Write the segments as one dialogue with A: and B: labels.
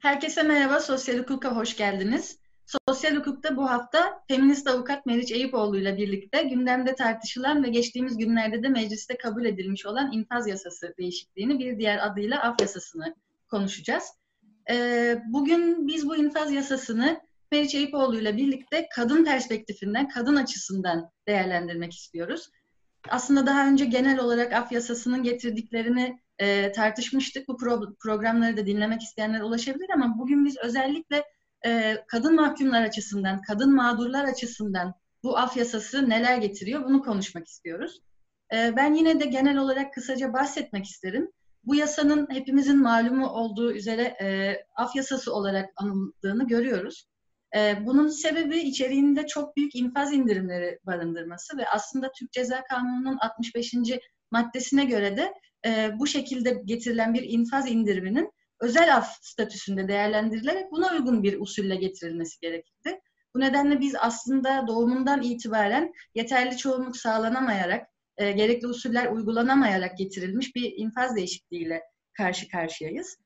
A: Herkese merhaba, Sosyal Hukuk'a hoş geldiniz. Sosyal Hukuk'ta bu hafta feminist avukat Meriç Eyüpoğlu ile birlikte gündemde tartışılan ve geçtiğimiz günlerde de mecliste kabul edilmiş olan infaz yasası değişikliğini bir diğer adıyla af yasasını konuşacağız. Ee, bugün biz bu infaz yasasını Meriç Eyüpoğlu ile birlikte kadın perspektifinden, kadın açısından değerlendirmek istiyoruz. Aslında daha önce genel olarak af yasasının getirdiklerini e, tartışmıştık. Bu pro- programları da dinlemek isteyenler ulaşabilir ama bugün biz özellikle e, kadın mahkumlar açısından, kadın mağdurlar açısından bu af yasası neler getiriyor bunu konuşmak istiyoruz. E, ben yine de genel olarak kısaca bahsetmek isterim. Bu yasanın hepimizin malumu olduğu üzere e, af yasası olarak anıldığını görüyoruz. E, bunun sebebi içeriğinde çok büyük infaz indirimleri barındırması ve aslında Türk Ceza Kanunu'nun 65. maddesine göre de e, bu şekilde getirilen bir infaz indiriminin özel af statüsünde değerlendirilerek buna uygun bir usulle getirilmesi gerekirdi. Bu nedenle biz aslında doğumundan itibaren yeterli çoğunluk sağlanamayarak, e, gerekli usuller uygulanamayarak getirilmiş bir infaz değişikliğiyle karşı karşıyayız.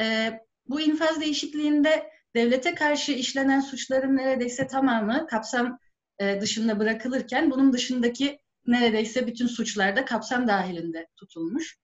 A: E, bu infaz değişikliğinde devlete karşı işlenen suçların neredeyse tamamı kapsam e, dışında bırakılırken bunun dışındaki neredeyse bütün suçlarda kapsam dahilinde tutulmuş.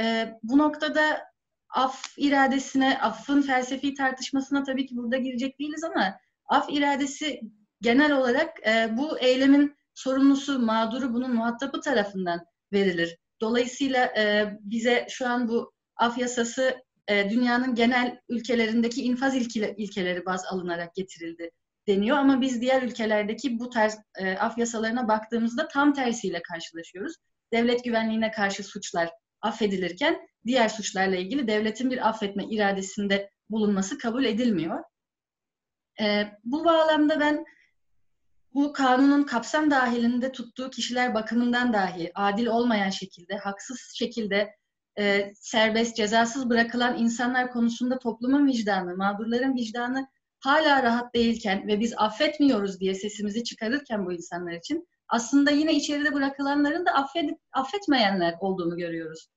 A: E, bu noktada af iradesine, affın felsefi tartışmasına tabii ki burada girecek değiliz ama af iradesi genel olarak e, bu eylemin sorumlusu, mağduru, bunun muhatabı tarafından verilir. Dolayısıyla e, bize şu an bu af yasası e, dünyanın genel ülkelerindeki infaz ilke, ilkeleri baz alınarak getirildi deniyor ama biz diğer ülkelerdeki bu tarz e, af yasalarına baktığımızda tam tersiyle karşılaşıyoruz. Devlet güvenliğine karşı suçlar affedilirken diğer suçlarla ilgili devletin bir affetme iradesinde bulunması kabul edilmiyor. E, bu bağlamda ben bu kanunun kapsam dahilinde tuttuğu kişiler bakımından dahi adil olmayan şekilde, haksız şekilde e, serbest, cezasız bırakılan insanlar konusunda toplumun vicdanı, mağdurların vicdanı hala rahat değilken ve biz affetmiyoruz diye sesimizi çıkarırken bu insanlar için aslında yine içeride bırakılanların da affedip affetmeyenler olduğunu görüyoruz.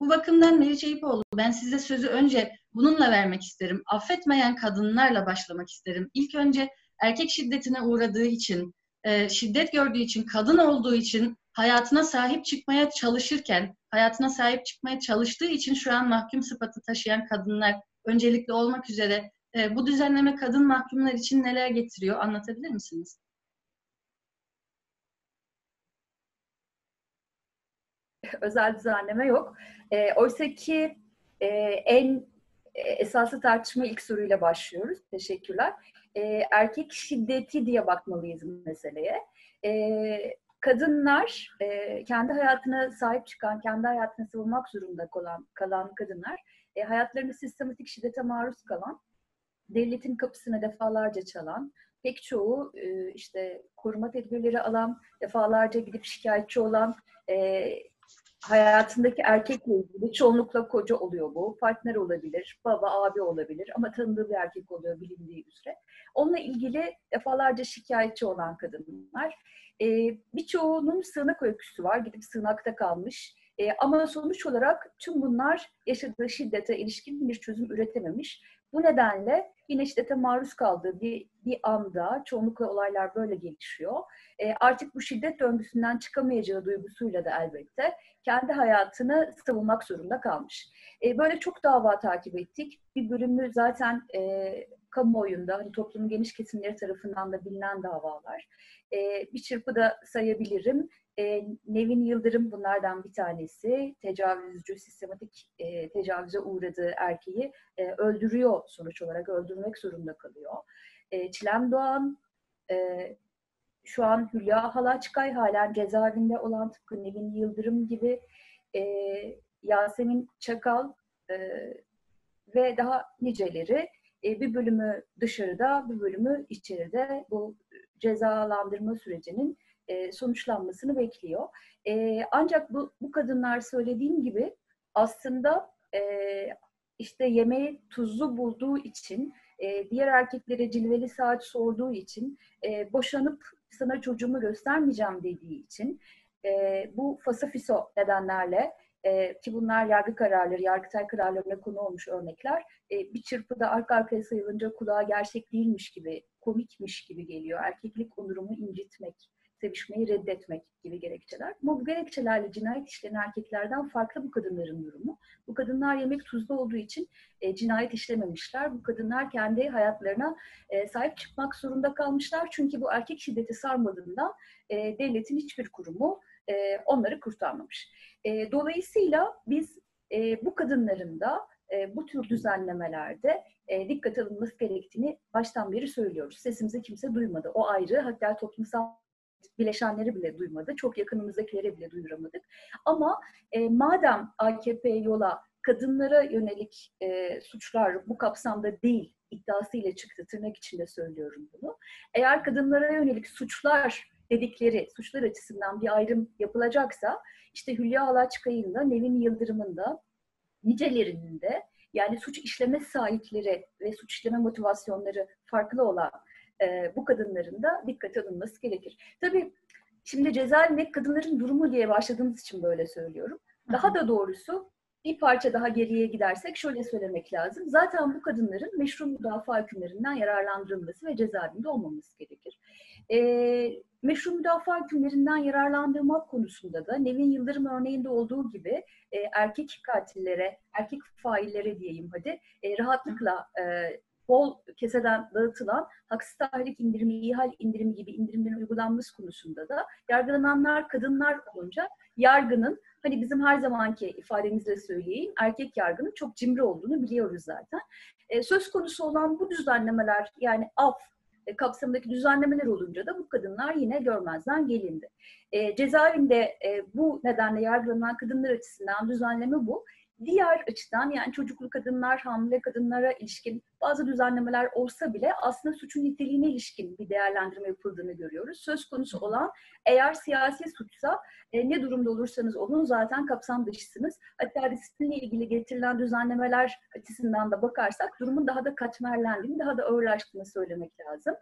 A: Bu bakımdan Meriç Eyüpoğlu ben size sözü önce bununla vermek isterim. Affetmeyen kadınlarla başlamak isterim. İlk önce erkek şiddetine uğradığı için, e, şiddet gördüğü için, kadın olduğu için hayatına sahip çıkmaya çalışırken, hayatına sahip çıkmaya çalıştığı için şu an mahkum sıfatı taşıyan kadınlar öncelikli olmak üzere e, bu düzenleme kadın mahkumlar için neler getiriyor anlatabilir misiniz?
B: Özel düzenleme yok. E, Oysa ki e, en e, esaslı tartışma ilk soruyla başlıyoruz. Teşekkürler. E, erkek şiddeti diye bakmalıyız meseleye. E, kadınlar, e, kendi hayatına sahip çıkan, kendi hayatını savunmak zorunda kalan, kalan kadınlar, e, hayatlarında sistematik şiddete maruz kalan, devletin kapısına defalarca çalan, pek çoğu e, işte koruma tedbirleri alan, defalarca gidip şikayetçi olan, e, hayatındaki erkekle ilgili çoğunlukla koca oluyor bu. Partner olabilir, baba, abi olabilir ama tanıdığı bir erkek oluyor bilindiği üzere. Onunla ilgili defalarca şikayetçi olan kadınlar. Ee, birçoğunun sığınak öyküsü var. Gidip sığınakta kalmış. Ee, ama sonuç olarak tüm bunlar yaşadığı şiddete ilişkin bir çözüm üretememiş. Bu nedenle yine şiddete maruz kaldığı bir, bir anda, çoğunlukla olaylar böyle gelişiyor. E, artık bu şiddet döngüsünden çıkamayacağı duygusuyla da elbette kendi hayatını savunmak zorunda kalmış. E, böyle çok dava takip ettik. Bir bölümü zaten e, kamuoyunda, hani toplumun geniş kesimleri tarafından da bilinen davalar. E, bir çırpıda sayabilirim. E, Nevin Yıldırım bunlardan bir tanesi. Tecavüzcü, sistematik e, tecavüze uğradığı erkeği e, öldürüyor sonuç olarak. Öldürmek zorunda kalıyor. E, Çilem Doğan, e, şu an Hülya Halaçkay halen cezaevinde olan tıpkı Nevin Yıldırım gibi e, Yasemin Çakal e, ve daha niceleri e, bir bölümü dışarıda, bir bölümü içeride bu cezalandırma sürecinin e, sonuçlanmasını bekliyor. E, ancak bu, bu kadınlar söylediğim gibi aslında e, işte yemeği tuzlu bulduğu için, diğer erkeklere cilveli saat sorduğu için, boşanıp sana çocuğumu göstermeyeceğim dediği için, bu fasafiso nedenlerle ki bunlar yargı kararları, yargıtay kararlarına konu olmuş örnekler. Bir çırpıda arka arkaya sayılınca kulağa gerçek değilmiş gibi, komikmiş gibi geliyor. Erkeklik onurumu incitmek, sevişmeyi reddetmek gibi gerekçeler. Bu gerekçelerle cinayet işleyen erkeklerden farklı bu kadınların durumu. Bu kadınlar yemek tuzlu olduğu için e, cinayet işlememişler. Bu kadınlar kendi hayatlarına e, sahip çıkmak zorunda kalmışlar. Çünkü bu erkek şiddeti sarmadığında e, devletin hiçbir kurumu e, onları kurtarmamış. E, dolayısıyla biz e, bu kadınların da e, bu tür düzenlemelerde e, dikkat alınması gerektiğini baştan beri söylüyoruz. Sesimizi kimse duymadı. O ayrı. Hatta toplumsal bileşenleri bile duymadı. Çok yakınımızdakileri bile duyuramadık. Ama e, madem AKP yola kadınlara yönelik e, suçlar bu kapsamda değil iddiasıyla çıktı. Tırnak içinde söylüyorum bunu. Eğer kadınlara yönelik suçlar dedikleri suçlar açısından bir ayrım yapılacaksa işte Hülya Alaçkay'ın da Nevin Yıldırım'ın da nicelerinin de yani suç işleme sahipleri ve suç işleme motivasyonları farklı olan e, bu kadınların da dikkat alınması gerekir. Tabii şimdi cezaevinde kadınların durumu diye başladığımız için böyle söylüyorum. Daha da doğrusu bir parça daha geriye gidersek şöyle söylemek lazım. Zaten bu kadınların meşru müdafaa hükümlerinden yararlandırılması ve cezaevinde olmaması gerekir. E, meşru müdafaa hükümlerinden yararlandırmak konusunda da Nevin Yıldırım örneğinde olduğu gibi e, erkek katillere, erkek faillere diyeyim hadi e, rahatlıkla e, bol keseden dağıtılan haksız tahrik indirimi, ihal indirimi gibi indirimlerin uygulanması konusunda da yargılananlar kadınlar olunca yargının hani bizim her zamanki ifademizle söyleyeyim erkek yargının çok cimri olduğunu biliyoruz zaten. E, söz konusu olan bu düzenlemeler yani af e, kapsamındaki düzenlemeler olunca da bu kadınlar yine görmezden gelindi. E, cezaevinde e, bu nedenle yargılanan kadınlar açısından düzenleme bu. Diğer açıdan yani çocuklu kadınlar, hamile kadınlara ilişkin bazı düzenlemeler olsa bile aslında suçun niteliğine ilişkin bir değerlendirme yapıldığını görüyoruz. Söz konusu olan eğer siyasi suçsa e, ne durumda olursanız olun zaten kapsam dışısınız. Hatta disiplinle ilgili getirilen düzenlemeler açısından da bakarsak durumun daha da katmerlendiğini, daha da ağırlaştığını söylemek lazım.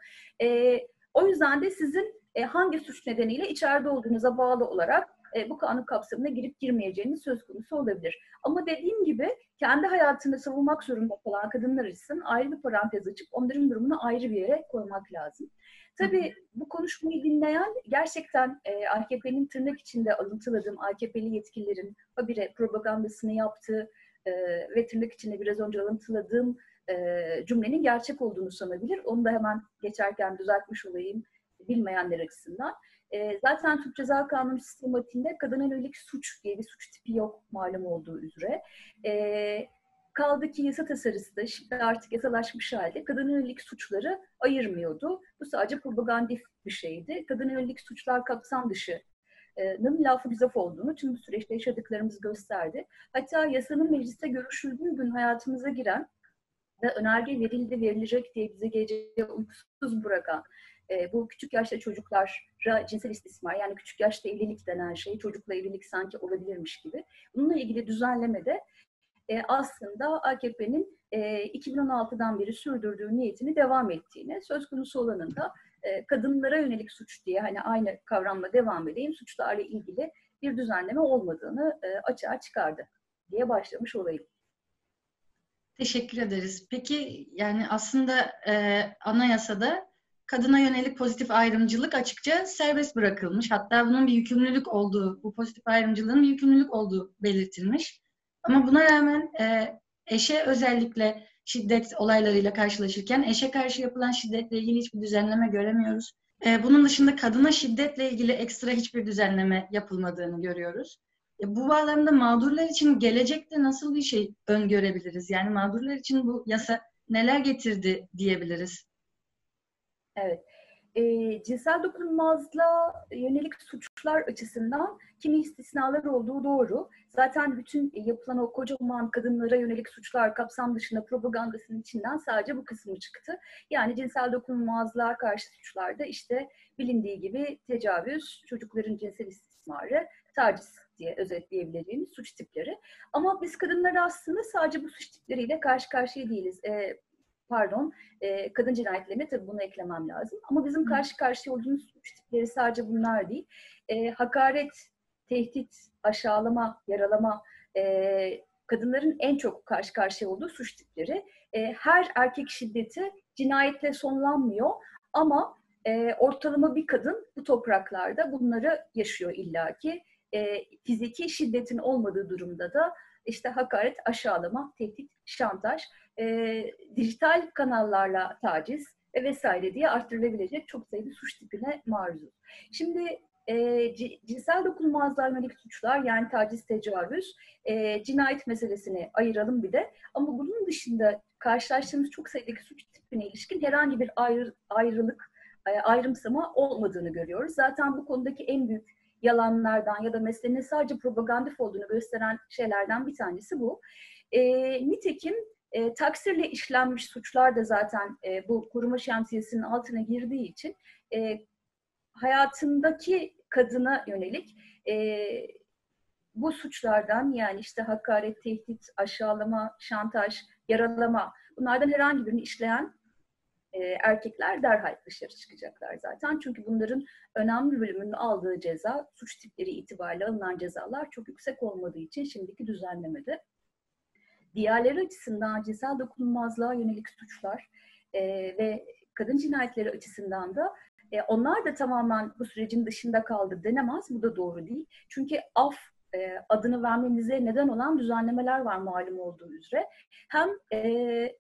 B: E, o yüzden de sizin e, hangi suç nedeniyle içeride olduğunuza bağlı olarak e, bu kanun kapsamına girip girmeyeceğiniz söz konusu olabilir. Ama dediğim gibi kendi hayatını savunmak zorunda kalan kadınlar için ayrı bir parantez açıp onların durumunu ayrı bir yere koymak lazım. Tabii bu konuşmayı dinleyen gerçekten e, AKP'nin tırnak içinde alıntıladığım AKP'li yetkililerin habire propagandasını yaptığı e, ve tırnak içinde biraz önce alıntıladığım e, cümlenin gerçek olduğunu sanabilir. Onu da hemen geçerken düzeltmiş olayım bilmeyenler açısından. E, zaten Türk Ceza Kanunu sistematiğinde kadına yönelik suç diye bir suç tipi yok malum olduğu üzere. E, kaldı ki yasa tasarısı da şimdi artık yasalaşmış halde kadına yönelik suçları ayırmıyordu. Bu sadece propagandif bir şeydi. Kadına yönelik suçlar kapsam dışı nın lafı güzaf olduğunu tüm bu süreçte yaşadıklarımız gösterdi. Hatta yasanın mecliste görüşüldüğü gün hayatımıza giren ve önerge verildi, verilecek diye bize gece uykusuz bırakan e, bu küçük yaşta çocuklara cinsel istismar yani küçük yaşta evlilik denen şey çocukla evlilik sanki olabilirmiş gibi. Bununla ilgili düzenlemede e, aslında AKP'nin e, 2016'dan beri sürdürdüğü niyetini devam ettiğini, söz konusu olanın da e, kadınlara yönelik suç diye hani aynı kavramla devam edeyim suçlarla ilgili bir düzenleme olmadığını e, açığa çıkardı diye başlamış olayım.
A: Teşekkür ederiz. Peki yani aslında e, anayasada kadına yönelik pozitif ayrımcılık açıkça serbest bırakılmış. Hatta bunun bir yükümlülük olduğu, bu pozitif ayrımcılığın bir yükümlülük olduğu belirtilmiş. Ama buna rağmen e, eşe özellikle şiddet olaylarıyla karşılaşırken eşe karşı yapılan şiddetle ilgili hiçbir düzenleme göremiyoruz. E, bunun dışında kadına şiddetle ilgili ekstra hiçbir düzenleme yapılmadığını görüyoruz. E, bu bağlamda mağdurlar için gelecekte nasıl bir şey öngörebiliriz? Yani mağdurlar için bu yasa neler getirdi diyebiliriz?
B: Evet. E, cinsel dokunulmazlığa yönelik suçlar açısından kimi istisnalar olduğu doğru. Zaten bütün yapılan o kocaman kadınlara yönelik suçlar kapsam dışında propagandasının içinden sadece bu kısmı çıktı. Yani cinsel dokunulmazlığa karşı suçlarda işte bilindiği gibi tecavüz, çocukların cinsel istismarı, taciz diye özetleyebileceğimiz suç tipleri. Ama biz kadınlar aslında sadece bu suç tipleriyle karşı karşıya değiliz. E, pardon e, kadın cinayetlerine tabii bunu eklemem lazım. Ama bizim karşı karşıya olduğumuz suç tipleri sadece bunlar değil. E, hakaret, tehdit, aşağılama, yaralama, e, kadınların en çok karşı karşıya olduğu suç tipleri. E, her erkek şiddeti cinayetle sonlanmıyor ama e, ortalama bir kadın bu topraklarda bunları yaşıyor illaki. E, fiziki şiddetin olmadığı durumda da işte hakaret, aşağılama, tehdit, şantaj, e, dijital kanallarla taciz ve vesaire diye arttırılabilecek çok sayıda suç tipine maruzuz. Şimdi e, cinsel dokunulmazlığa yönelik suçlar yani taciz, tecavüz, e, cinayet meselesini ayıralım bir de. Ama bunun dışında karşılaştığımız çok sayıdaki suç tipine ilişkin herhangi bir ayrı, ayrılık, e, ayrımsama olmadığını görüyoruz. Zaten bu konudaki en büyük yalanlardan ya da meselenin sadece propagandif olduğunu gösteren şeylerden bir tanesi bu. E, nitekim e, taksirle işlenmiş suçlar da zaten e, bu koruma şemsiyesinin altına girdiği için e, hayatındaki kadına yönelik e, bu suçlardan yani işte hakaret, tehdit, aşağılama, şantaj, yaralama bunlardan herhangi birini işleyen e, erkekler derhal dışarı çıkacaklar zaten. Çünkü bunların önemli bölümünün aldığı ceza, suç tipleri itibariyle alınan cezalar çok yüksek olmadığı için şimdiki düzenlemede. Diğerleri açısından cinsel dokunulmazlığa yönelik suçlar e, ve kadın cinayetleri açısından da e, onlar da tamamen bu sürecin dışında kaldı denemez. Bu da doğru değil. Çünkü af e, adını vermemize neden olan düzenlemeler var malum olduğu üzere. Hem e,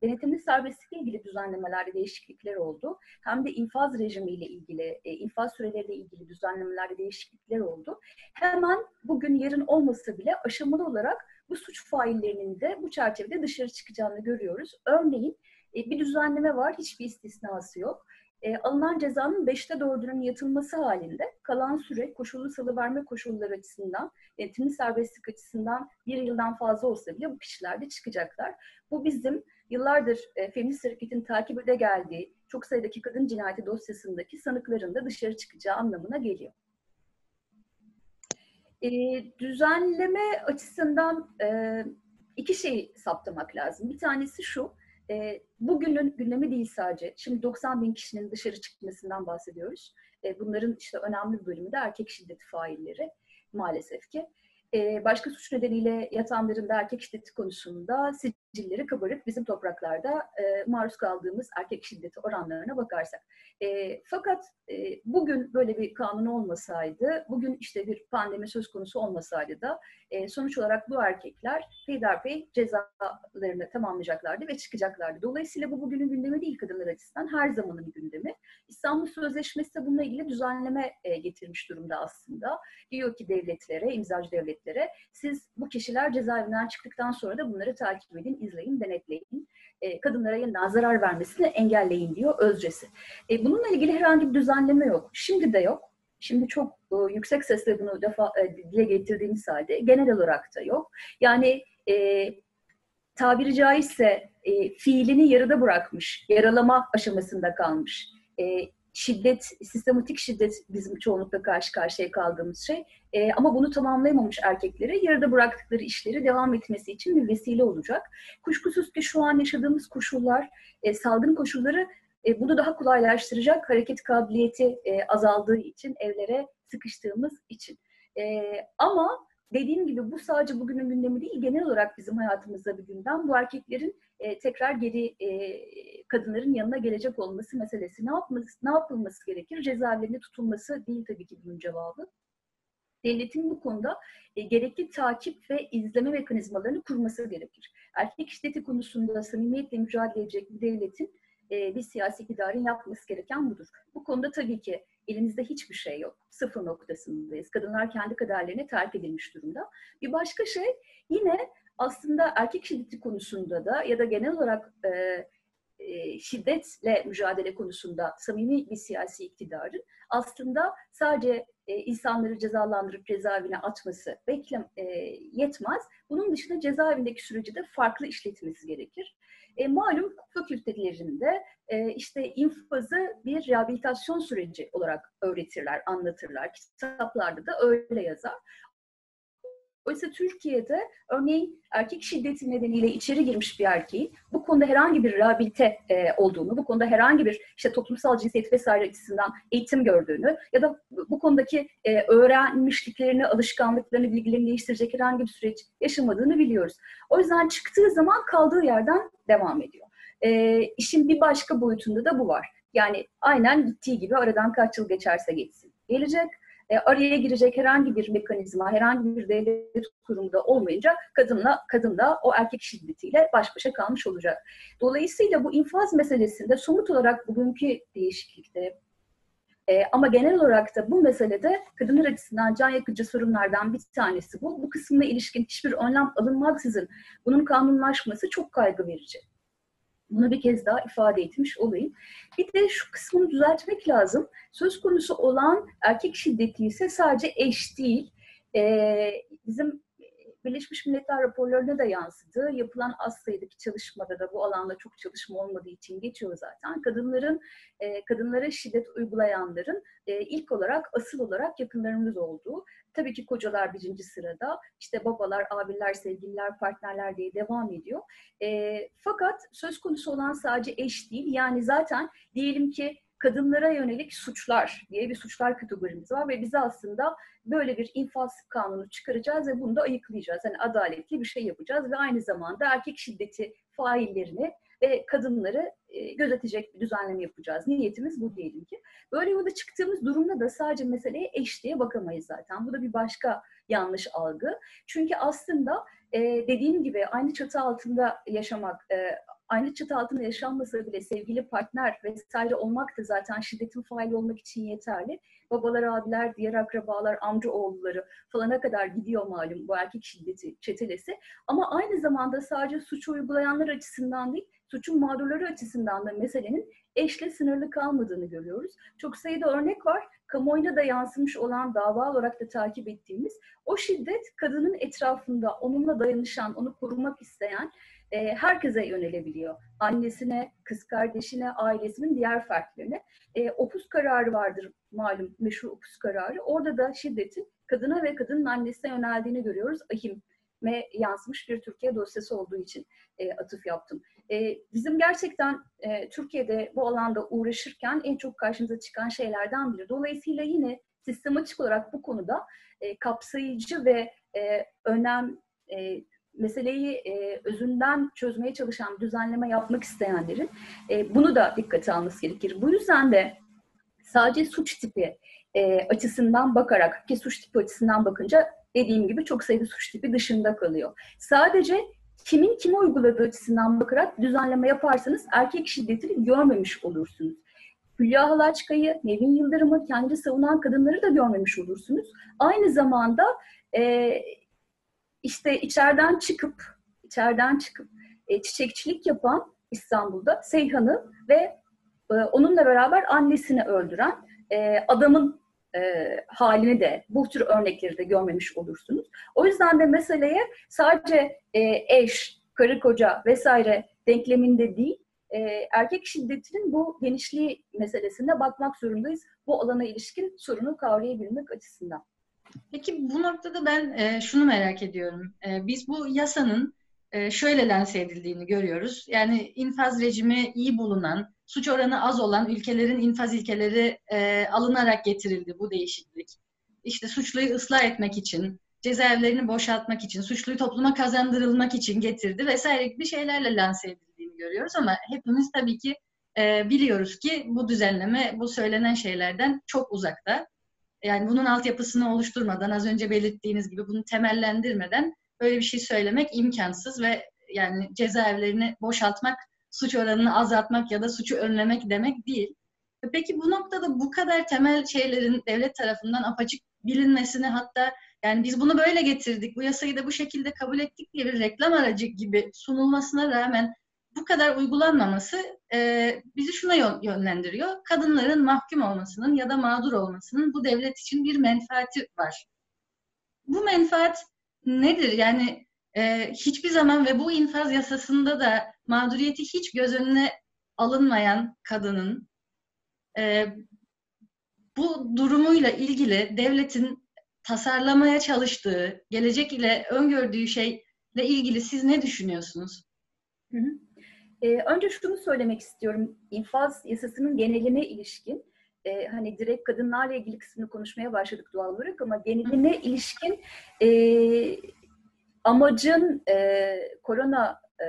B: denetimli serbestlikle ilgili düzenlemelerde değişiklikler oldu. Hem de infaz rejimiyle ilgili, e, infaz süreleriyle ilgili düzenlemelerde değişiklikler oldu. Hemen bugün yarın olmasa bile aşamalı olarak bu suç faillerinin de bu çerçevede dışarı çıkacağını görüyoruz. Örneğin e, bir düzenleme var, hiçbir istisnası yok e, alınan cezanın beşte dördünün yatılması halinde kalan süre koşullu salıverme koşulları açısından, denetimli serbestlik açısından bir yıldan fazla olsa bile bu kişiler de çıkacaklar. Bu bizim yıllardır e, feminist hareketin takip ede geldiği çok sayıdaki kadın cinayeti dosyasındaki sanıkların da dışarı çıkacağı anlamına geliyor. E, düzenleme açısından e, iki şey saptamak lazım. Bir tanesi şu, e, bugünün gündemi değil sadece. Şimdi 90 bin kişinin dışarı çıkmasından bahsediyoruz. E, bunların işte önemli bir bölümü de erkek şiddeti failleri maalesef ki. E, başka suç nedeniyle yatanların da erkek şiddeti konusunda sicilleri kabarık bizim topraklarda e, maruz kaldığımız erkek şiddeti oranlarına bakarsak. E, fakat e, bugün böyle bir kanun olmasaydı, bugün işte bir pandemi söz konusu olmasaydı da e, sonuç olarak bu erkekler peyderpey cezalarını tamamlayacaklardı ve çıkacaklardı. Dolayısıyla bu bugünün gündemi değil kadınlar açısından her zamanın gündemi. İstanbul Sözleşmesi de bununla ilgili düzenleme e, getirmiş durumda aslında. Diyor ki devletlere, imzacı devletlere siz bu kişiler cezaevinden çıktıktan sonra da bunları takip edin, izleyin, denetleyin. E, kadınlara yeniden zarar vermesini engelleyin diyor özcesi. E, bununla ilgili herhangi bir düzenleme yok. Şimdi de yok. Şimdi çok e, yüksek sesle bunu defa dile getirdiğimiz halde genel olarak da yok. Yani e, tabiri caizse e, fiilini yarıda bırakmış, yaralama aşamasında kalmış. E, şiddet, sistematik şiddet bizim çoğunlukla karşı karşıya kaldığımız şey. E, ama bunu tamamlayamamış erkeklere yarıda bıraktıkları işleri devam etmesi için bir vesile olacak. Kuşkusuz ki şu an yaşadığımız koşullar, e, salgın koşulları e, bunu daha kolaylaştıracak hareket kabiliyeti e, azaldığı için, evlere sıkıştığımız için. E, ama dediğim gibi bu sadece bugünün gündemi değil, genel olarak bizim hayatımızda bir gündem. Bu erkeklerin e, tekrar geri e, kadınların yanına gelecek olması meselesi. Ne yapması, ne yapılması gerekir? Cezaevlerinde tutulması değil tabii ki bunun cevabı. Devletin bu konuda e, gerekli takip ve izleme mekanizmalarını kurması gerekir. Erkek şiddeti konusunda samimiyetle mücadele edecek bir devletin e, bir siyasi iktidarın yapması gereken budur. Bu konuda tabii ki elimizde hiçbir şey yok. Sıfır noktasındayız. Kadınlar kendi kaderlerine terk edilmiş durumda. Bir başka şey yine aslında erkek şiddeti konusunda da ya da genel olarak e, e, şiddetle mücadele konusunda samimi bir siyasi iktidarın aslında sadece e, insanları cezalandırıp cezaevine atması beklem e, yetmez. Bunun dışında cezaevindeki süreci de farklı işletmesi gerekir. E, malum fakültelerinde e, işte infazı bir rehabilitasyon süreci olarak öğretirler, anlatırlar. Kitaplarda da öyle yazar. Oysa Türkiye'de örneğin erkek şiddeti nedeniyle içeri girmiş bir erkeğin bu konuda herhangi bir rehabilite e, olduğunu, bu konuda herhangi bir işte toplumsal cinsiyet vesaire açısından eğitim gördüğünü ya da bu konudaki e, öğrenmişliklerini, alışkanlıklarını, bilgilerini değiştirecek herhangi bir süreç yaşamadığını biliyoruz. O yüzden çıktığı zaman kaldığı yerden devam ediyor. E, işin bir başka boyutunda da bu var. Yani aynen gittiği gibi aradan kaç yıl geçerse geçsin. Gelecek e, araya girecek herhangi bir mekanizma, herhangi bir devlet kurumunda olmayınca kadınla kadınla o erkek şiddetiyle baş başa kalmış olacak. Dolayısıyla bu infaz meselesinde somut olarak bugünkü değişiklikte e, ama genel olarak da bu meselede kadınlar açısından can yakıcı sorunlardan bir tanesi bu. Bu kısmına ilişkin hiçbir önlem alınmaksızın bunun kanunlaşması çok kaygı verici. Bunu bir kez daha ifade etmiş olayım. Bir de şu kısmını düzeltmek lazım. Söz konusu olan erkek şiddeti ise sadece eş değil. Ee, bizim Birleşmiş Milletler raporlarına da yansıdı. Yapılan az sayıdaki çalışmada da bu alanda çok çalışma olmadığı için geçiyor zaten. Kadınların, e, kadınlara şiddet uygulayanların e, ilk olarak, asıl olarak yakınlarımız olduğu. Tabii ki kocalar birinci sırada, işte babalar, abiler, sevgililer, partnerler diye devam ediyor. E, fakat söz konusu olan sadece eş değil. Yani zaten diyelim ki kadınlara yönelik suçlar diye bir suçlar kategorimiz var ve biz aslında böyle bir infaz kanunu çıkaracağız ve bunu da ayıklayacağız. Yani adaletli bir şey yapacağız ve aynı zamanda erkek şiddeti faillerini ve kadınları e, gözetecek bir düzenleme yapacağız. Niyetimiz bu diyelim ki. Böyle yola çıktığımız durumda da sadece meseleye eşliğe bakamayız zaten. Bu da bir başka yanlış algı. Çünkü aslında e, dediğim gibi aynı çatı altında yaşamak, e, aynı çatı altında yaşanmasa bile sevgili partner vesaire olmak da zaten şiddetin faili olmak için yeterli. Babalar, abiler, diğer akrabalar, amca oğulları falana kadar gidiyor malum bu erkek şiddeti çetelesi. Ama aynı zamanda sadece suç uygulayanlar açısından değil, suçun mağdurları açısından da meselenin eşle sınırlı kalmadığını görüyoruz. Çok sayıda örnek var. Kamuoyuna da yansımış olan dava olarak da takip ettiğimiz o şiddet kadının etrafında onunla dayanışan, onu korumak isteyen e, herkese yönelebiliyor. Annesine, kız kardeşine, ailesinin diğer fertlerine. E, opus kararı vardır malum meşhur opus kararı. Orada da şiddetin kadına ve kadının annesine yöneldiğini görüyoruz. Ahim'e yansımış bir Türkiye dosyası olduğu için e, atıf yaptım. E, bizim gerçekten e, Türkiye'de bu alanda uğraşırken en çok karşımıza çıkan şeylerden biri. Dolayısıyla yine sistematik olarak bu konuda e, kapsayıcı ve e, önem e, meseleyi e, özünden çözmeye çalışan düzenleme yapmak isteyenlerin e, bunu da dikkate alması gerekir. Bu yüzden de sadece suç tipi e, açısından bakarak ki suç tipi açısından bakınca dediğim gibi çok sayıda suç tipi dışında kalıyor. Sadece kimin kime uyguladığı açısından bakarak düzenleme yaparsanız erkek şiddetini görmemiş olursunuz. Hülya Halaçka'yı, Nevin Yıldırım'ı, kendi savunan kadınları da görmemiş olursunuz. Aynı zamanda e, işte içeriden çıkıp içeriden çıkıp e, çiçekçilik yapan İstanbul'da Seyhan'ı ve e, onunla beraber annesini öldüren e, adamın e, halini de bu tür örnekleri de görmemiş olursunuz. O yüzden de meseleye sadece e, eş, karı koca vesaire denkleminde değil, e, erkek şiddetinin bu genişliği meselesine bakmak zorundayız. Bu alana ilişkin sorunu kavrayabilmek açısından.
A: Peki bu noktada ben e, şunu merak ediyorum. E, biz bu yasanın e, şöyle lanse edildiğini görüyoruz. Yani infaz rejimi iyi bulunan, suç oranı az olan ülkelerin infaz ilkeleri e, alınarak getirildi bu değişiklik. İşte suçluyu ıslah etmek için, cezaevlerini boşaltmak için, suçluyu topluma kazandırılmak için getirdi vesaire gibi şeylerle lanse edildiğini görüyoruz ama hepimiz tabii ki e, biliyoruz ki bu düzenleme bu söylenen şeylerden çok uzakta. Yani bunun altyapısını oluşturmadan, az önce belirttiğiniz gibi bunu temellendirmeden böyle bir şey söylemek imkansız ve yani cezaevlerini boşaltmak, suç oranını azaltmak ya da suçu önlemek demek değil. Peki bu noktada bu kadar temel şeylerin devlet tarafından apaçık bilinmesini hatta yani biz bunu böyle getirdik, bu yasayı da bu şekilde kabul ettik diye bir reklam aracı gibi sunulmasına rağmen bu kadar uygulanmaması e, bizi şuna yönlendiriyor. Kadınların mahkum olmasının ya da mağdur olmasının bu devlet için bir menfaati var. Bu menfaat nedir? Yani e, hiçbir zaman ve bu infaz yasasında da mağduriyeti hiç göz önüne alınmayan kadının e, bu durumuyla ilgili devletin tasarlamaya çalıştığı, gelecek ile öngördüğü şeyle ilgili siz ne düşünüyorsunuz?
B: Hı hı. Ee, önce şunu söylemek istiyorum. İnfaz yasasının geneline ilişkin, e, hani direkt kadınlarla ilgili kısmını konuşmaya başladık doğal olarak ama geneline ilişkin e, amacın e, korona e,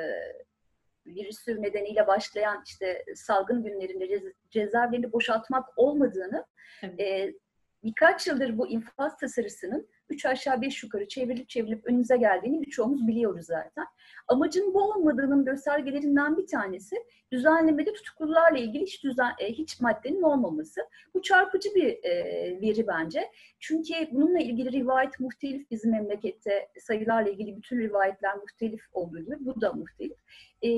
B: virüsü nedeniyle başlayan işte salgın günlerinde cez, cezaevlerini boşaltmak olmadığını evet. e, birkaç yıldır bu infaz tasarısının üç aşağı beş yukarı çevrilip çevrilip önümüze geldiğini birçoğumuz biliyoruz zaten. Amacın bu olmadığının göstergelerinden bir tanesi düzenlemede tutuklularla ilgili hiç düzen, e, hiç maddenin olmaması. Bu çarpıcı bir e, veri bence. Çünkü bununla ilgili rivayet muhtelif bizim memlekette sayılarla ilgili bütün rivayetler muhtelif olduğu gibi bu da muhtelif. E,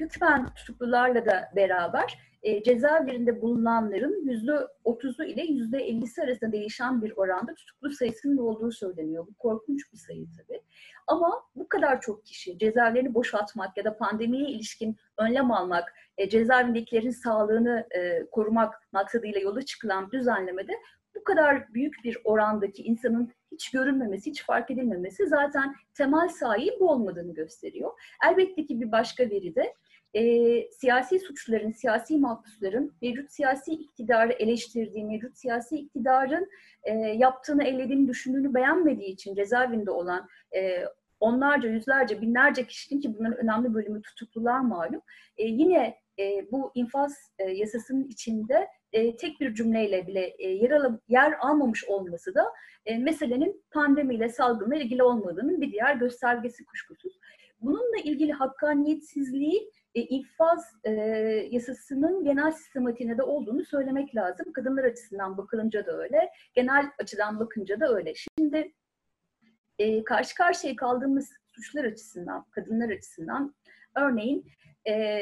B: hükmen tutuklularla da beraber e, cezaevlerinde bulunanların yüzde otuzu ile yüzde ellisi arasında değişen bir oranda tutuklu sayısının olduğu söyleniyor. Bu korkunç bir sayı tabii. Ama bu kadar çok kişi cezaevlerini boşaltmak ya da pandemiye ilişkin önlem almak, e, cezaevindekilerin sağlığını e, korumak maksadıyla yola çıkılan düzenlemede bu kadar büyük bir orandaki insanın hiç görünmemesi, hiç fark edilmemesi zaten temel sahip olmadığını gösteriyor. Elbette ki bir başka veri de e, siyasi suçların, siyasi mahpusların mevcut siyasi iktidarı eleştirdiği, mevcut siyasi iktidarın e, yaptığını, ellediğini, düşündüğünü beğenmediği için cezaevinde olan e, onlarca, yüzlerce, binlerce kişinin ki bunların önemli bölümü tutuklular malum. E, yine e, bu infaz e, yasasının içinde e, tek bir cümleyle bile e, yer, al yer almamış olması da e, meselenin pandemiyle, salgınla ilgili olmadığının bir diğer göstergesi kuşkusuz. Bununla ilgili hakkaniyetsizliği e, infaz e, yasasının genel sistematiğine de olduğunu söylemek lazım. Kadınlar açısından bakılınca da öyle, genel açıdan bakınca da öyle. Şimdi e, karşı karşıya kaldığımız suçlar açısından, kadınlar açısından örneğin e,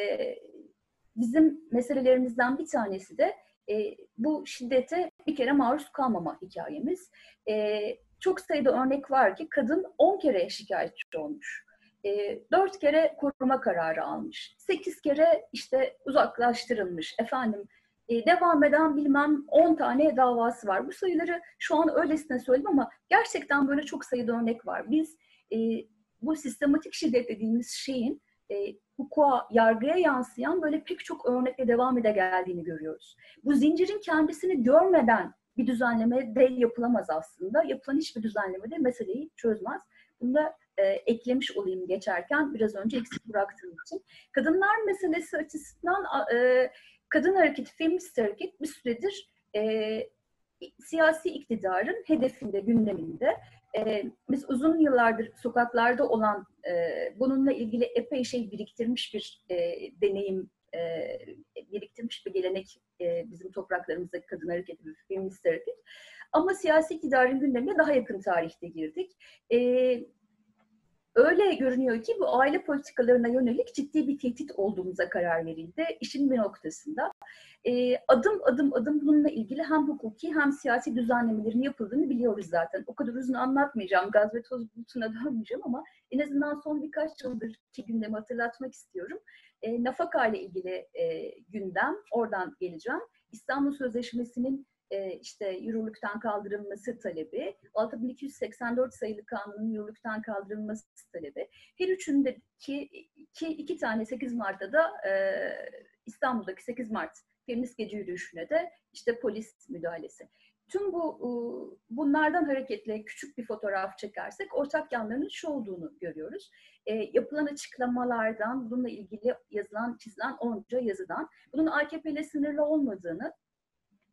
B: bizim meselelerimizden bir tanesi de e, bu şiddete bir kere maruz kalmama hikayemiz. E, çok sayıda örnek var ki kadın 10 kere şikayetçi olmuş e, dört kere koruma kararı almış. Sekiz kere işte uzaklaştırılmış. Efendim e, devam eden bilmem on tane davası var. Bu sayıları şu an öylesine söyleyeyim ama gerçekten böyle çok sayıda örnek var. Biz e, bu sistematik şiddet dediğimiz şeyin e, hukuka, yargıya yansıyan böyle pek çok örnekle devam ede geldiğini görüyoruz. Bu zincirin kendisini görmeden bir düzenleme de yapılamaz aslında. Yapılan hiçbir düzenleme de meseleyi çözmez. Bunda e, eklemiş olayım geçerken biraz önce eksik bıraktığım için. Kadınlar meselesi açısından e, kadın hareketi, feminist hareket bir süredir e, siyasi iktidarın hedefinde, gündeminde. E, biz uzun yıllardır sokaklarda olan, e, bununla ilgili epey şey biriktirmiş bir e, deneyim, e, biriktirmiş bir gelenek e, bizim topraklarımızdaki kadın hareketi, feminist hareket. Ama siyasi iktidarın gündemine daha yakın tarihte girdik. E, öyle görünüyor ki bu aile politikalarına yönelik ciddi bir tehdit olduğumuza karar verildi. İşin bir noktasında. E, adım adım adım bununla ilgili hem hukuki hem siyasi düzenlemelerin yapıldığını biliyoruz zaten. O kadar uzun anlatmayacağım, gaz ve toz bulutuna dönmeyeceğim ama en azından son birkaç yıldır ki gündemi hatırlatmak istiyorum. E, nafaka ile ilgili e, gündem, oradan geleceğim. İstanbul Sözleşmesi'nin e, işte yürürlükten kaldırılması talebi, 6284 sayılı kanunun yürürlükten kaldırılması talebi. Her üçündeki iki, iki tane 8 Mart'ta da e, İstanbul'daki 8 Mart Feminist Gece Yürüyüşü'ne de işte polis müdahalesi. Tüm bu bunlardan hareketle küçük bir fotoğraf çekersek ortak yanlarının şu olduğunu görüyoruz. E, yapılan açıklamalardan, bununla ilgili yazılan, çizilen onca yazıdan bunun AKP ile sınırlı olmadığını,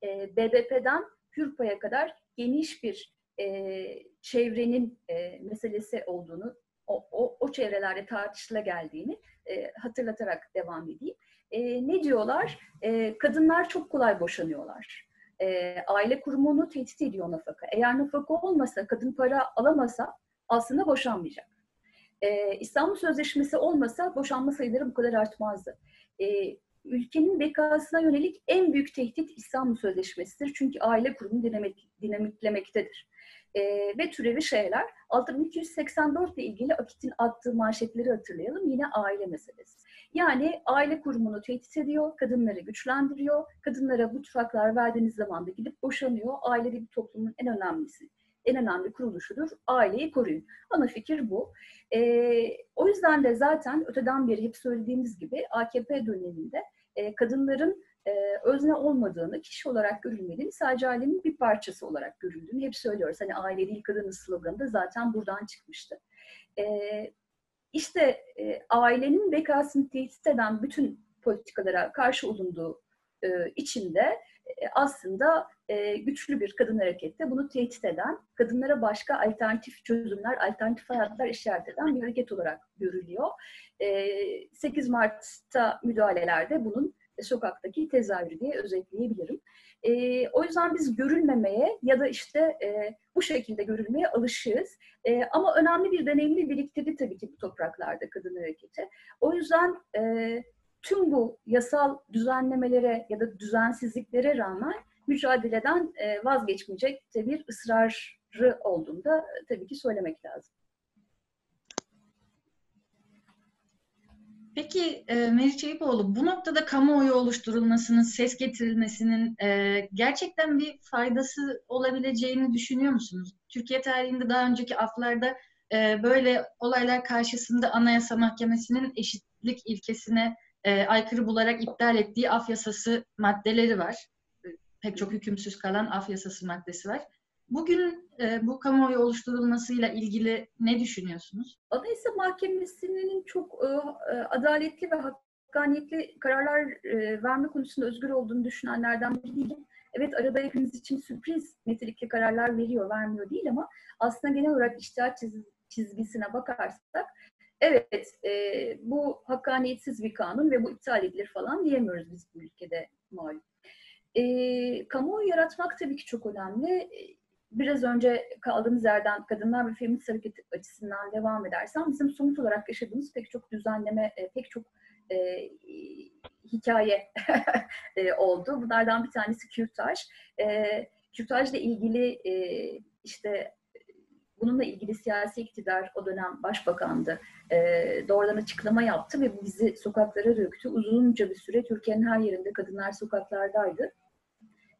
B: e, BBP'den Hürpa'ya kadar geniş bir e, çevrenin meselesi olduğunu, o, o, o çevrelerde tartışıla geldiğini hatırlatarak devam edeyim. Ne diyorlar? Kadınlar çok kolay boşanıyorlar. E, aile kurumunu tehdit ediyor nafaka. Eğer nafaka olmasa, kadın para alamasa aslında boşanmayacak. E, İstanbul Sözleşmesi olmasa boşanma sayıları bu kadar artmazdı. E, ülkenin bekasına yönelik en büyük tehdit İstanbul Sözleşmesi'dir. Çünkü aile kurumu dinamik, dinamiklemektedir. E, ve türevi şeyler. 6284 ile ilgili Akit'in attığı manşetleri hatırlayalım. Yine aile meselesi. Yani aile kurumunu tehdit ediyor, kadınları güçlendiriyor. Kadınlara bu tufaklar verdiğiniz zaman da gidip boşanıyor. Aile bir toplumun en önemlisi en önemli kuruluşudur. Aileyi koruyun. Ana fikir bu. E, o yüzden de zaten öteden beri hep söylediğimiz gibi AKP döneminde e, kadınların e, özne olmadığını, kişi olarak görülmediğini, sadece ailenin bir parçası olarak görüldüğünü hep söylüyoruz. Hani aile değil kadının sloganı da zaten buradan çıkmıştı. E, işte e, ailenin bekasını tehdit eden bütün politikalara karşı olunduğu e, içinde e, aslında e, güçlü bir kadın harekette bunu tehdit eden, kadınlara başka alternatif çözümler, alternatif hayatlar işaret eden bir hareket olarak görülüyor. E, 8 Mart'ta müdahalelerde bunun sokaktaki tezahürü diye özetleyebilirim. E, o yüzden biz görülmemeye ya da işte e, bu şekilde görülmeye alışığız. E, ama önemli bir deneyimli biriktirdi tabii ki bu topraklarda kadın hareketi. O yüzden e, tüm bu yasal düzenlemelere ya da düzensizliklere rağmen mücadeleden e, vazgeçmeyecek de bir ısrarı olduğunda tabii ki söylemek lazım.
A: Peki e, Eyüpoğlu bu noktada kamuoyu oluşturulmasının, ses getirilmesinin e, gerçekten bir faydası olabileceğini düşünüyor musunuz? Türkiye tarihinde daha önceki aflarda e, böyle olaylar karşısında Anayasa Mahkemesi'nin eşitlik ilkesine e, aykırı bularak iptal ettiği af yasası maddeleri var. Pek çok hükümsüz kalan af yasası maddesi var. Bugün e, bu kamuoyu oluşturulmasıyla ilgili ne düşünüyorsunuz?
B: Anayasa Mahkemesi'nin çok e, e, adaletli ve hakkaniyetli kararlar e, verme konusunda özgür olduğunu düşünenlerden biri değilim. Evet arada hepimiz için sürpriz nitelikli kararlar veriyor, vermiyor değil ama aslında genel olarak iştihat çizgisine bakarsak evet e, bu hakkaniyetsiz bir kanun ve bu iptal edilir falan diyemiyoruz biz bu ülkede malum. E, kamuoyu yaratmak tabii ki çok önemli biraz önce kaldığımız yerden kadınlar ve feminist hareket açısından devam edersem bizim somut olarak yaşadığımız pek çok düzenleme, e, pek çok e, hikaye e, oldu. Bunlardan bir tanesi kürtaj. E, kürtajla ilgili e, işte bununla ilgili siyasi iktidar o dönem başbakandı. E, doğrudan açıklama yaptı ve bizi sokaklara döktü. Uzunca bir süre Türkiye'nin her yerinde kadınlar sokaklardaydı.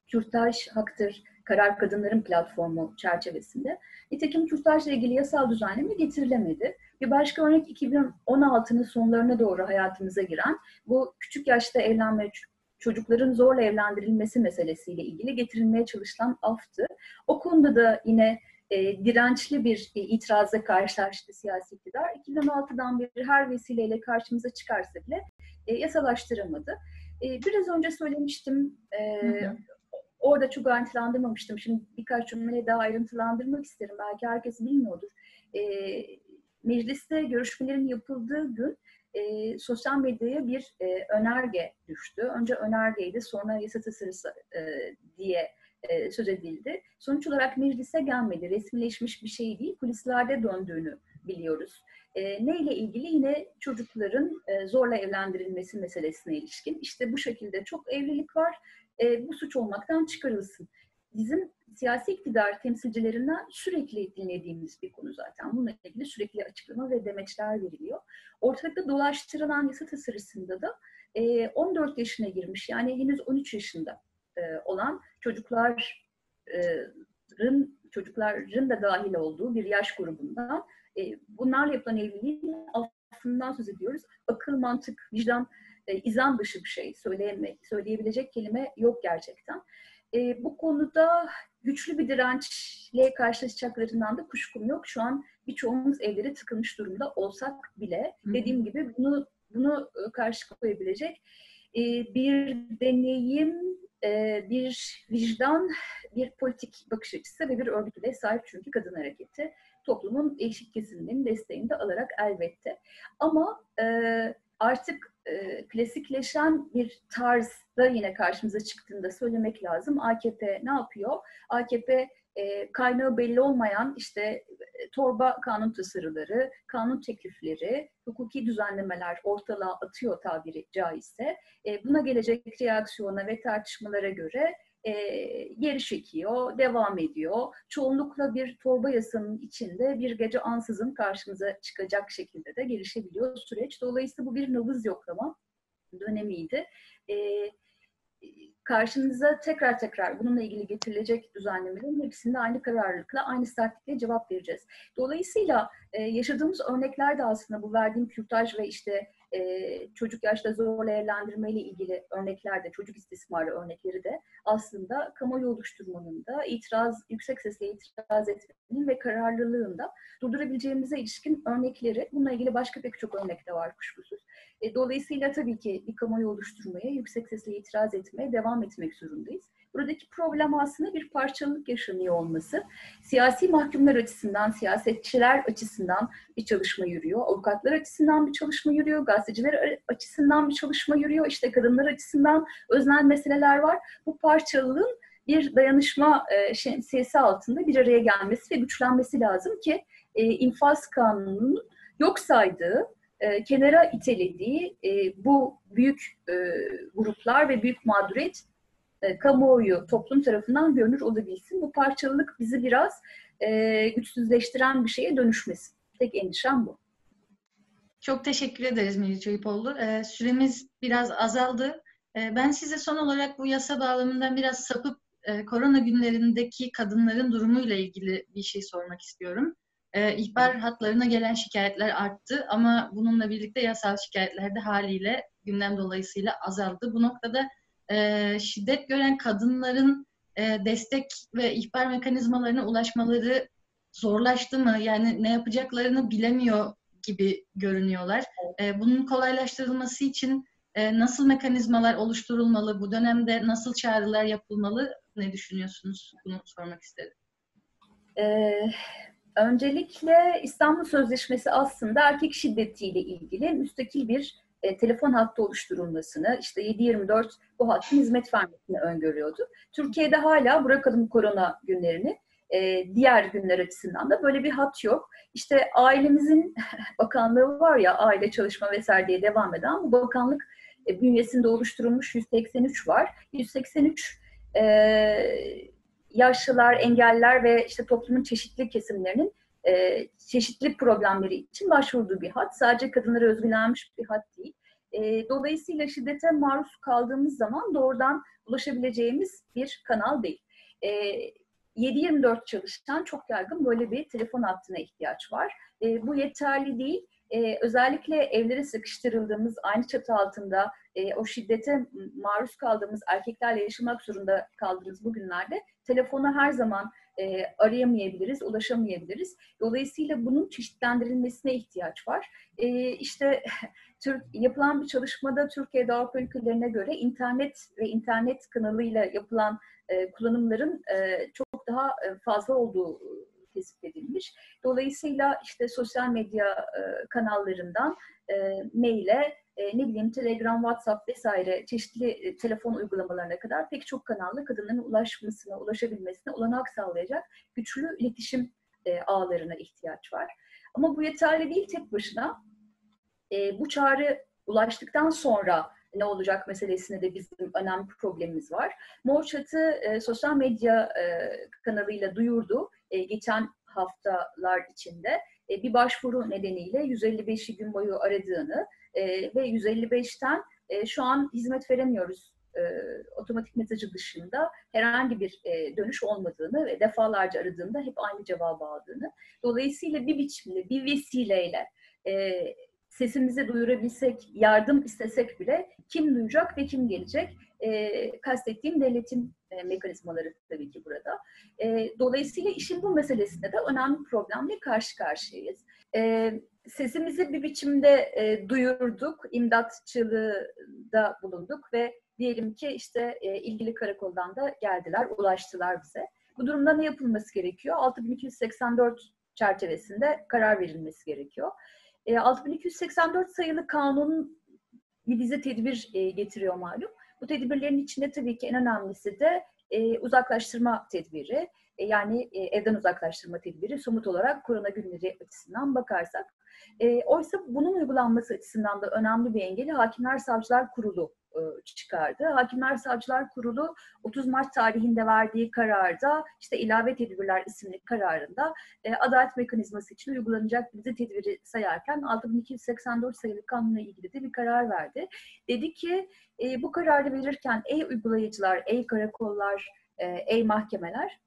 B: Kürtaj haktır, Karar Kadınların platformu çerçevesinde. Nitekim kürtajla ilgili yasal düzenleme getirilemedi. Bir başka örnek 2016'nın sonlarına doğru hayatımıza giren bu küçük yaşta evlenme çocukların zorla evlendirilmesi meselesiyle ilgili getirilmeye çalışılan aftı. O konuda da yine e, dirençli bir e, itirazla karşılaştı siyasi iktidar. 2016'dan beri her vesileyle karşımıza çıkarsa bile e, yasalaştıramadı. E, biraz önce söylemiştim, e. Orada çok ayrıntılandırmamıştım. Şimdi birkaç cümle daha ayrıntılandırmak isterim. Belki herkes bilmiyordur. E, mecliste görüşmelerin yapıldığı gün e, sosyal medyaya bir e, önerge düştü. Önce önergeydi, sonra yasa tasarısı e, diye e, söz edildi. Sonuç olarak meclise gelmedi. Resmileşmiş bir şey değil, kulislerde döndüğünü biliyoruz. E, neyle ilgili? Yine çocukların e, zorla evlendirilmesi meselesine ilişkin. İşte bu şekilde çok evlilik var e, bu suç olmaktan çıkarılsın. Bizim siyasi iktidar temsilcilerinden sürekli dinlediğimiz bir konu zaten. Bununla ilgili sürekli açıklama ve demeçler veriliyor. Ortalıkta dolaştırılan yasa tasarısında da e, 14 yaşına girmiş yani henüz 13 yaşında e, olan çocukların çocukların da dahil olduğu bir yaş grubundan e, bunlarla yapılan evliliğin affından söz ediyoruz. Akıl, mantık, vicdan e, izan dışı bir şey. Söyleyeme, söyleyebilecek kelime yok gerçekten. E, bu konuda güçlü bir dirençle karşılaşacaklarından da kuşkum yok. Şu an birçoğumuz evleri tıkılmış durumda olsak bile Hı. dediğim gibi bunu bunu e, karşı koyabilecek e, bir deneyim, e, bir vicdan, bir politik bakış açısı ve bir örgütüyle sahip çünkü kadın hareketi toplumun eşit kesiminin desteğini de alarak elbette. Ama e, artık e, klasikleşen bir tarzda yine karşımıza çıktığında söylemek lazım. AKP ne yapıyor? AKP e, kaynağı belli olmayan işte e, torba kanun tasarıları, kanun teklifleri, hukuki düzenlemeler ortalığa atıyor tabiri caizse. Buna gelecek reaksiyona ve tartışmalara göre e, geri çekiyor, devam ediyor. Çoğunlukla bir torba yasanın içinde bir gece ansızın karşımıza çıkacak şekilde de gelişebiliyor süreç. Dolayısıyla bu bir nabız yoklama dönemiydi. E, karşınıza tekrar tekrar bununla ilgili getirilecek düzenlemelerin hepsinde aynı kararlılıkla, aynı sertlikle cevap vereceğiz. Dolayısıyla e, yaşadığımız örnekler de aslında bu verdiğim kürtaj ve işte e, çocuk yaşta zorla evlendirme ile ilgili örnekler de, çocuk istismarı örnekleri de aslında kamuoyu oluşturmanın da itiraz, yüksek sesle itiraz etmenin ve kararlılığında durdurabileceğimize ilişkin örnekleri, bununla ilgili başka pek çok örnek de var kuşkusuz. E, dolayısıyla tabii ki bir kamuoyu oluşturmaya, yüksek sesle itiraz etmeye devam etmek zorundayız. Buradaki problem aslında bir parçalılık yaşanıyor olması. Siyasi mahkumlar açısından, siyasetçiler açısından bir çalışma yürüyor. Avukatlar açısından bir çalışma yürüyor. Gazeteciler açısından bir çalışma yürüyor. İşte kadınlar açısından öznel meseleler var. Bu parçalılığın bir dayanışma e, şemsiyesi altında bir araya gelmesi ve güçlenmesi lazım ki e, infaz kanununun yok saydığı, e, kenara itelediği bu büyük gruplar ve büyük mağduriyet e, kamuoyu, toplum tarafından görünür olabilsin. Bu parçalılık bizi biraz e, güçsüzleştiren bir şeye dönüşmesin. Tek endişem bu.
A: Çok teşekkür ederiz Meriç Oyupoğlu. Ee, süremiz biraz azaldı. Ben size son olarak bu yasa bağlamından biraz sapıp e, korona günlerindeki kadınların durumuyla ilgili bir şey sormak istiyorum. İhbar hatlarına gelen şikayetler arttı ama bununla birlikte yasal şikayetler de haliyle gündem dolayısıyla azaldı. Bu noktada e, şiddet gören kadınların e, destek ve ihbar mekanizmalarına ulaşmaları zorlaştı mı? Yani ne yapacaklarını bilemiyor gibi görünüyorlar. E, bunun kolaylaştırılması için e, nasıl mekanizmalar oluşturulmalı? Bu dönemde nasıl çağrılar yapılmalı? Ne düşünüyorsunuz? Bunu sormak istedim.
B: Ee, öncelikle İstanbul Sözleşmesi aslında erkek şiddetiyle ilgili müstakil bir e, telefon hattı oluşturulmasını, işte 7-24 bu hattın hizmet vermesini öngörüyordu. Türkiye'de hala bırakalım korona günlerini, e, diğer günler açısından da böyle bir hat yok. İşte ailemizin bakanlığı var ya, aile çalışma vesaire diye devam eden bu bakanlık e, bünyesinde oluşturulmuş 183 var. 183 e, yaşlılar, engelliler ve işte toplumun çeşitli kesimlerinin e, çeşitli problemleri için başvurduğu bir hat. Sadece kadınlara özgülenmiş bir hat değil. E, dolayısıyla şiddete maruz kaldığımız zaman doğrudan ulaşabileceğimiz bir kanal değil. E, 7-24 çalışan çok yaygın böyle bir telefon hattına ihtiyaç var. E, bu yeterli değil. E, özellikle evlere sıkıştırıldığımız, aynı çatı altında e, o şiddete maruz kaldığımız, erkeklerle yaşamak zorunda kaldığımız bu günlerde telefonu her zaman e, arayamayabiliriz, ulaşamayabiliriz. Dolayısıyla bunun çeşitlendirilmesine ihtiyaç var. E, işte Türk, yapılan bir çalışmada Türkiye'de Avrupa ülkelerine göre internet ve internet kanalıyla yapılan e, kullanımların e, çok daha e, fazla olduğu tespit edilmiş. Dolayısıyla işte sosyal medya e, kanallarından e, maile, e, ne bileyim Telegram, WhatsApp vesaire çeşitli e, telefon uygulamalarına kadar pek çok kanalla kadınların ulaşmasına, ulaşabilmesine olanak sağlayacak güçlü iletişim e, ağlarına ihtiyaç var. Ama bu yeterli değil tek başına. E, bu çağrı ulaştıktan sonra ne olacak meselesine de bizim önemli problemimiz var. Mor Çatı e, sosyal medya e, kanalıyla duyurdu e, geçen haftalar içinde e, bir başvuru nedeniyle 155'i gün boyu aradığını e, ve 155'ten e, şu an hizmet veremiyoruz e, otomatik mesajı dışında herhangi bir e, dönüş olmadığını ve defalarca aradığında hep aynı cevabı aldığını. Dolayısıyla bir biçimde, bir vesileyle e, sesimizi duyurabilsek, yardım istesek bile kim duyacak ve kim gelecek? Kastettiğim devletin mekanizmaları tabii ki burada. Dolayısıyla işin bu meselesinde de önemli problemle karşı karşıyayız. E, sesimizi bir biçimde e, duyurduk, imdatçılığı da bulunduk ve diyelim ki işte e, ilgili karakoldan da geldiler, ulaştılar bize. Bu durumda ne yapılması gerekiyor? 6284 çerçevesinde karar verilmesi gerekiyor. E, 6284 sayılı kanun bir dizi tedbir e, getiriyor malum. Bu tedbirlerin içinde tabii ki en önemlisi de e, uzaklaştırma tedbiri. E, yani e, evden uzaklaştırma tedbiri somut olarak korona günleri açısından bakarsak. E, oysa bunun uygulanması açısından da önemli bir engeli Hakimler Savcılar Kurulu çıkardı. Hakimler Savcılar Kurulu 30 Mart tarihinde verdiği kararda işte ilave tedbirler isimli kararında adalet mekanizması için uygulanacak dizi tedbiri sayarken 6284 sayılı kanunla ilgili de bir karar verdi. Dedi ki bu kararı verirken ey uygulayıcılar, ey karakollar, ey mahkemeler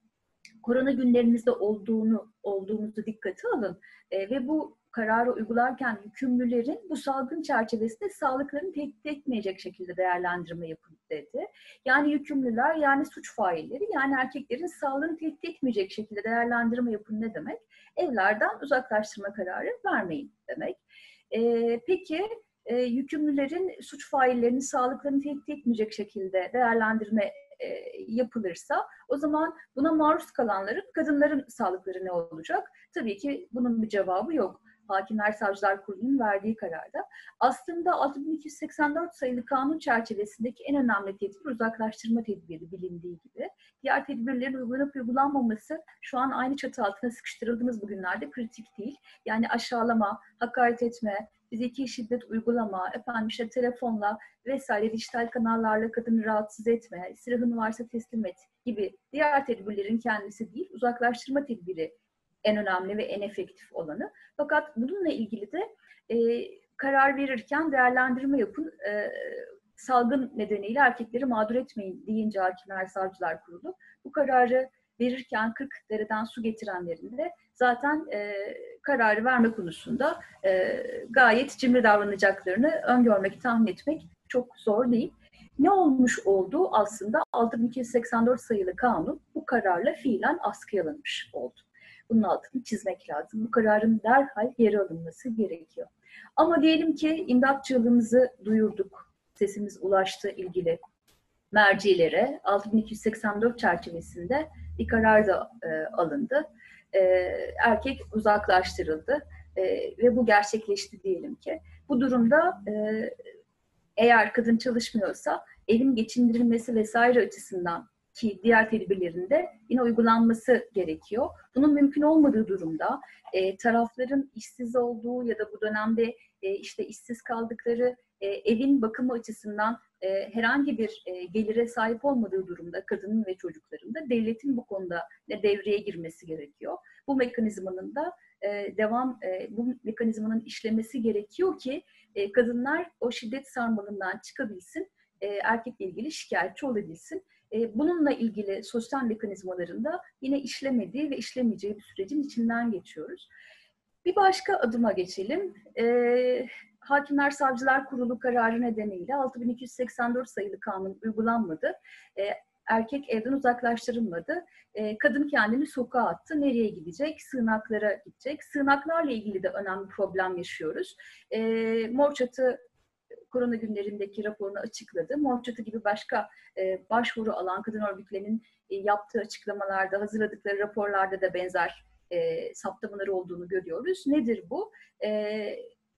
B: korona günlerinizde olduğunu olduğunuzu dikkate alın e, ve bu kararı uygularken yükümlülerin bu salgın çerçevesinde sağlıklarını tehdit etmeyecek şekilde değerlendirme yapın dedi. Yani yükümlüler yani suç failleri yani erkeklerin sağlığını tehdit etmeyecek şekilde değerlendirme yapın ne demek? Evlerden uzaklaştırma kararı vermeyin demek. Ee, peki e, yükümlülerin suç faillerinin sağlıklarını tehdit etmeyecek şekilde değerlendirme e, yapılırsa o zaman buna maruz kalanların, kadınların sağlıkları ne olacak? Tabii ki bunun bir cevabı yok. Hakimler Savcılar Kurulu'nun verdiği kararda. Aslında 6284 sayılı kanun çerçevesindeki en önemli tedbir uzaklaştırma tedbiri bilindiği gibi. Diğer tedbirlerin uygulanıp uygulanmaması şu an aynı çatı altına sıkıştırıldığımız bugünlerde kritik değil. Yani aşağılama, hakaret etme, fiziki şiddet uygulama, efendim işte telefonla vesaire dijital kanallarla kadını rahatsız etme, silahın varsa teslim et gibi diğer tedbirlerin kendisi değil, uzaklaştırma tedbiri en önemli ve en efektif olanı. Fakat bununla ilgili de e, karar verirken değerlendirme yapın. E, salgın nedeniyle erkekleri mağdur etmeyin deyince Hakimler Savcılar Kurulu bu kararı verirken 40 dereden su getirenlerin de zaten e, kararı verme konusunda e, gayet cimri davranacaklarını öngörmek, tahmin etmek çok zor değil. Ne olmuş oldu? Aslında 6284 sayılı kanun bu kararla fiilen askıya alınmış oldu. Bunun altını çizmek lazım. Bu kararın derhal geri alınması gerekiyor. Ama diyelim ki imdat çığlığımızı duyurduk, sesimiz ulaştı ilgili mercilere. 6284 çerçevesinde bir karar da e, alındı. E, erkek uzaklaştırıldı e, ve bu gerçekleşti diyelim ki. Bu durumda e, eğer kadın çalışmıyorsa evin geçindirilmesi vesaire açısından ki diğer tedbirlerinde yine uygulanması gerekiyor. Bunun mümkün olmadığı durumda e, tarafların işsiz olduğu ya da bu dönemde e, işte işsiz kaldıkları e, evin bakımı açısından e, herhangi bir e, gelire sahip olmadığı durumda kadının ve çocukların da devletin bu konuda devreye girmesi gerekiyor. Bu mekanizmanın da e, devam, e, bu mekanizmanın işlemesi gerekiyor ki e, kadınlar o şiddet sarmalından çıkabilsin, e, erkekle ilgili şikayetçi olabilsin. E, bununla ilgili sosyal mekanizmalarında yine işlemediği ve işlemeyeceği bir sürecin içinden geçiyoruz. Bir başka adıma geçelim. E, Hakimler Savcılar Kurulu kararı nedeniyle 6284 sayılı kanun uygulanmadı. E, erkek evden uzaklaştırılmadı. E, kadın kendini sokağa attı. Nereye gidecek? Sığınaklara gidecek. Sığınaklarla ilgili de önemli problem yaşıyoruz. E, Mor korona günlerindeki raporunu açıkladı. Mor gibi başka e, başvuru alan kadın örgütlerinin e, yaptığı açıklamalarda, hazırladıkları raporlarda da benzer e, saptamaları olduğunu görüyoruz. Nedir bu? E,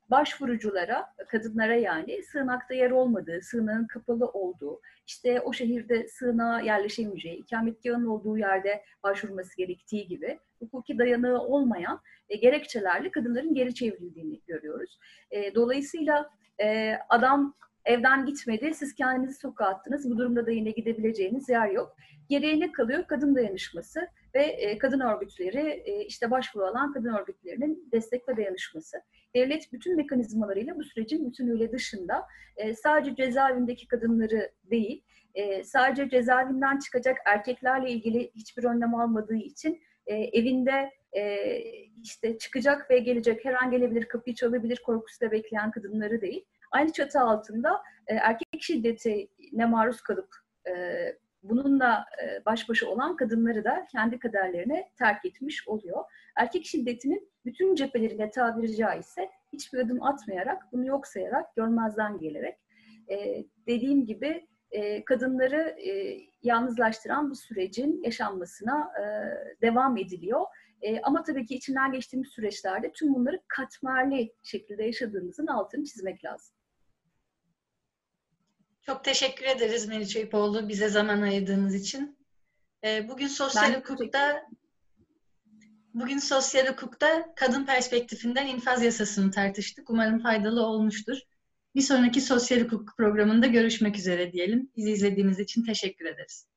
B: başvuruculara, kadınlara yani sığınakta yer olmadığı, sığınağın kapalı olduğu, işte o şehirde sığınağa yerleşemeyeceği, ikametgahın olduğu yerde başvurması gerektiği gibi hukuki dayanığı olmayan e, gerekçelerle kadınların geri çevrildiğini görüyoruz. E, dolayısıyla e, adam evden gitmedi, siz kendinizi sokağa attınız, bu durumda da yine gidebileceğiniz yer yok. Geriye ne kalıyor? Kadın dayanışması ve e, kadın örgütleri, e, işte başvuru alan kadın örgütlerinin destek ve dayanışması devlet bütün mekanizmalarıyla bu sürecin bütünüyle dışında e, sadece cezaevindeki kadınları değil, sadece cezaevinden çıkacak erkeklerle ilgili hiçbir önlem almadığı için evinde işte çıkacak ve gelecek her an gelebilir, kapıyı çalabilir korkusuyla bekleyen kadınları değil. Aynı çatı altında erkek şiddetine maruz kalıp bununla e, baş başa olan kadınları da kendi kaderlerine terk etmiş oluyor. Erkek şiddetinin bütün cephelerine tabiri caizse hiçbir adım atmayarak, bunu yok sayarak, görmezden gelerek e, dediğim gibi e, kadınları yalnızlaştıran bu sürecin yaşanmasına devam ediliyor. Ama tabii ki içinden geçtiğimiz süreçlerde tüm bunları katmerli şekilde yaşadığımızın altını çizmek lazım.
A: Çok teşekkür ederiz Meriç Eyüpoğlu bize zaman ayırdığınız için. E, bugün sosyal ben hukukta bugün sosyal hukukta kadın perspektifinden infaz yasasını tartıştık. Umarım faydalı olmuştur. Bir sonraki sosyal hukuk programında görüşmek üzere diyelim. Bizi izlediğiniz için teşekkür ederiz.